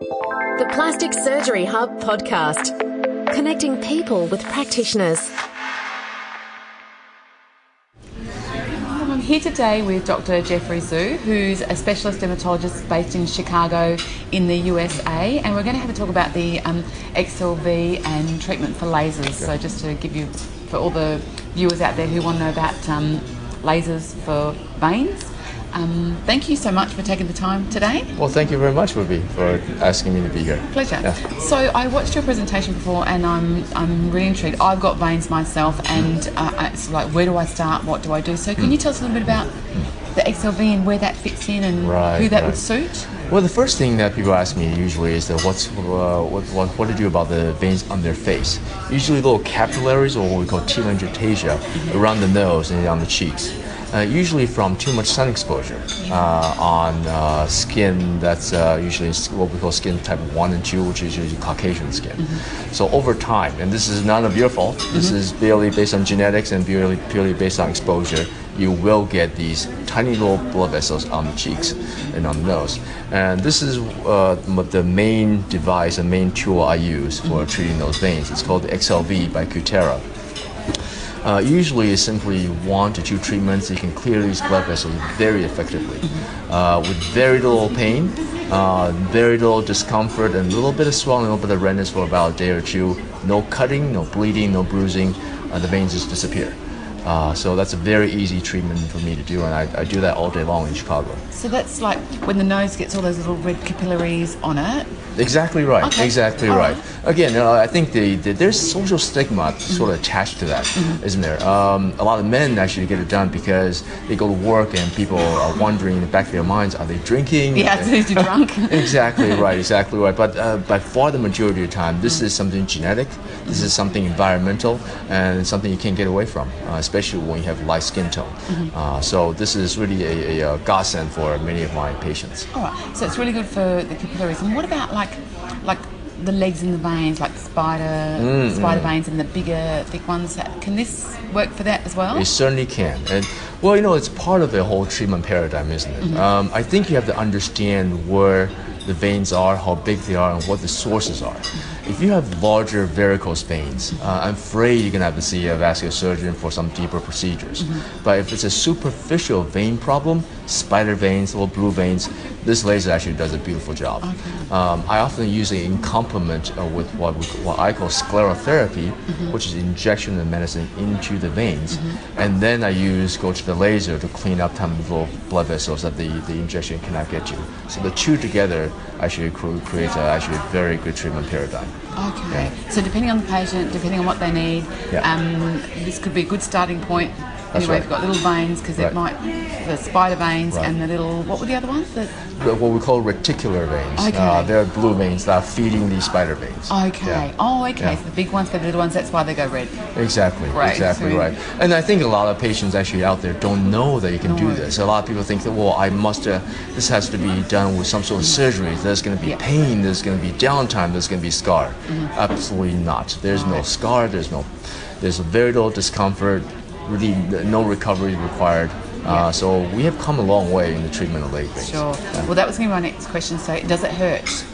The Plastic Surgery Hub podcast, connecting people with practitioners. I'm here today with Dr. Jeffrey Zhu, who's a specialist dermatologist based in Chicago in the USA, and we're going to have a talk about the um, Excel V and treatment for lasers. So, just to give you, for all the viewers out there who want to know about um, lasers for veins. Um, thank you so much for taking the time today. Well, thank you very much, Ruby, for asking me to be here. Pleasure. Yeah. So I watched your presentation before, and I'm I'm really intrigued. I've got veins myself, and uh, it's like, where do I start? What do I do? So can you tell us a little bit about the Excel V and where that fits in, and Right, who that right. would suit? Well, the first thing that people ask me usually is that what's uh, what, what what to do about the veins on their face. Usually, little capillaries or what we call telangiectasia around the nose and on the cheeks. Uh, usually from too much sun exposure uh, on uh, skin that's uh, usually what we call skin type 1 and 2, which is usually Caucasian skin. So over time, and this is none of your fault, this is purely based on genetics and purely, purely based on exposure, you will get these tiny little blood vessels on the cheeks and on the nose. And this is uh, the main device, the main tool I use for treating those veins. It's called the Excel V by Cutera. Uh, usually, it's simply one to two treatments. You can clear these blood vessels very effectively, uh, with very little pain, uh, very little discomfort, and a little bit of swelling, a little bit of redness for about a day or two. No cutting, no bleeding, no bruising. Uh, the veins just disappear. Uh, so that's a very easy treatment for me to do, and I, I do that all day long in Chicago. So that's like when the nose gets all those little red capillaries on it. Exactly right. Okay. Exactly All right. right. Again, uh, I think the, the, there's social stigma sort of attached to that, Mm-hmm. not there? Um, a lot of men actually get it done because they go to work and people are wondering in the back of their minds, are they drinking? Yeah, so you're drunk. exactly right. Exactly right. But uh, by far the majority of the time, this is something genetic. This is something environmental, and something you can't get away from, uh, especially when you have light skin tone. Uh, so this is really a, a, godsend for many of my patients. All right. So it's really good for the capillaries. And what about like, like the legs and the veins, like spider, Mm, spider veins, and the bigger, thick ones? Can this work for that as well? It certainly can. And well, you know, it's part of the whole treatment paradigm, isn't it? Um, I think you have to understand where the veins are, how big they are, and what the sources are. If you have larger varicose veins, uh, I'm afraid you're gonna have to see a vascular surgeon for some deeper procedures. But if it's a superficial vein problem, spider veins or blue veins, this laser actually does a beautiful job. Um, I often use it in complement uh, with what, we, what I call sclerotherapy, which is injection of medicine into the veins, and then I use go to the laser to clean up tiny little blood vessels that the, the injection cannot get to. So the two together actually cre- create a, actually a very good treatment paradigm. Okay. So depending on the patient, depending on what they need, Yeah. um, this could be a good starting point. Anyway, right. you've got little veins, because Right. it might the spider veins Right. and the little what were the other ones? The, The- What we call reticular veins. Okay. Uh, they're blue veins that are feeding these spider veins. okay. Yeah. Oh, okay. Yeah. So the big ones the little ones. That's why they go red. Exactly, Right, exactly so- right. And I think a lot of patients actually out there don't know that you can do this. A lot of people think that, well, I must, uh, this has to be done with some sort of surgery. There's going to be Yeah. pain, there's going to be downtime, there's going to be scar. Mm-hmm. Absolutely not. There's no scar, there's no, there's a very little discomfort, really no recovery required. Uh, so we have come a long way in the treatment of leg veins. Sure. Well, that was going to be my next question. So, does it hurt?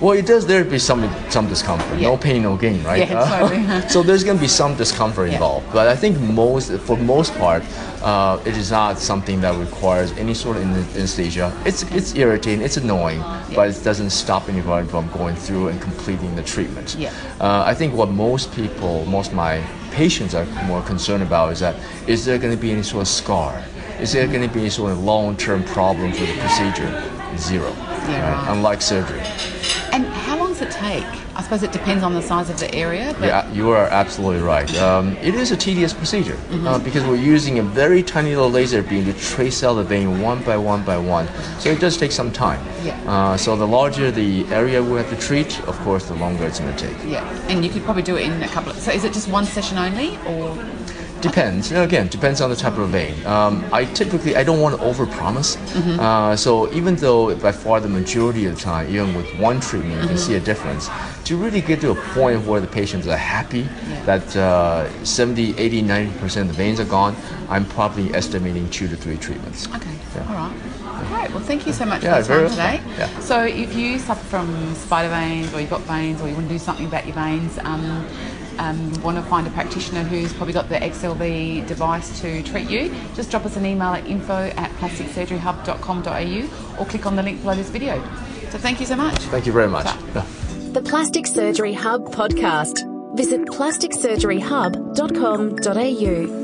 Well, it does. There be some some discomfort. Yeah. No pain, no gain, right? Yeah, totally. so there's going to be some discomfort Yeah. involved, but I think most, for most part, uh, it is not something that requires any sort of anesthesia. It's it's irritating, it's annoying, but it doesn't stop anybody from going through and completing the treatment. Yeah. Uh, I think what most people, most my patients are more concerned about is that is there going to be any sort of scar? Is there going to be any sort of long-term problem for the procedure? Zero. Right. Unlike surgery. And how long does it take? I suppose it depends on the size of the area. Yeah, you are absolutely right. Um, it is a tedious procedure Mm-hmm. uh, because we're using a very tiny little laser beam to trace out the vein one by one by one. So it does take some time. Yeah. Uh, so the larger the area we have to treat, of course, the longer it's going to take. Yeah, and you could probably do it in a couple of. So is it just one session only, or Depends. Again, depends on the type of vein. Um, I typically I don't want to overpromise. Uh, so even though by far the majority of the time, even with one treatment, you can see a difference. To really get to a point where the patients are happy that uh, 70, 80, 90 percent of the veins are gone, I'm probably estimating two to three treatments. okay, Yeah. all right, great. Well, thank you so much Yeah, for your time today. Yeah. So, if you suffer from spider veins, or you've got veins, or you want to do something about your veins, um, um, want to find a practitioner who's probably got the Excel V device to treat you, just drop us an email at info at plasticsurgeryhub.com.au or click on the link below this video. So, thank you so much. Thank you very much. Yeah. The Plastic Surgery Hub podcast. Visit plasticsurgeryhub.com.au.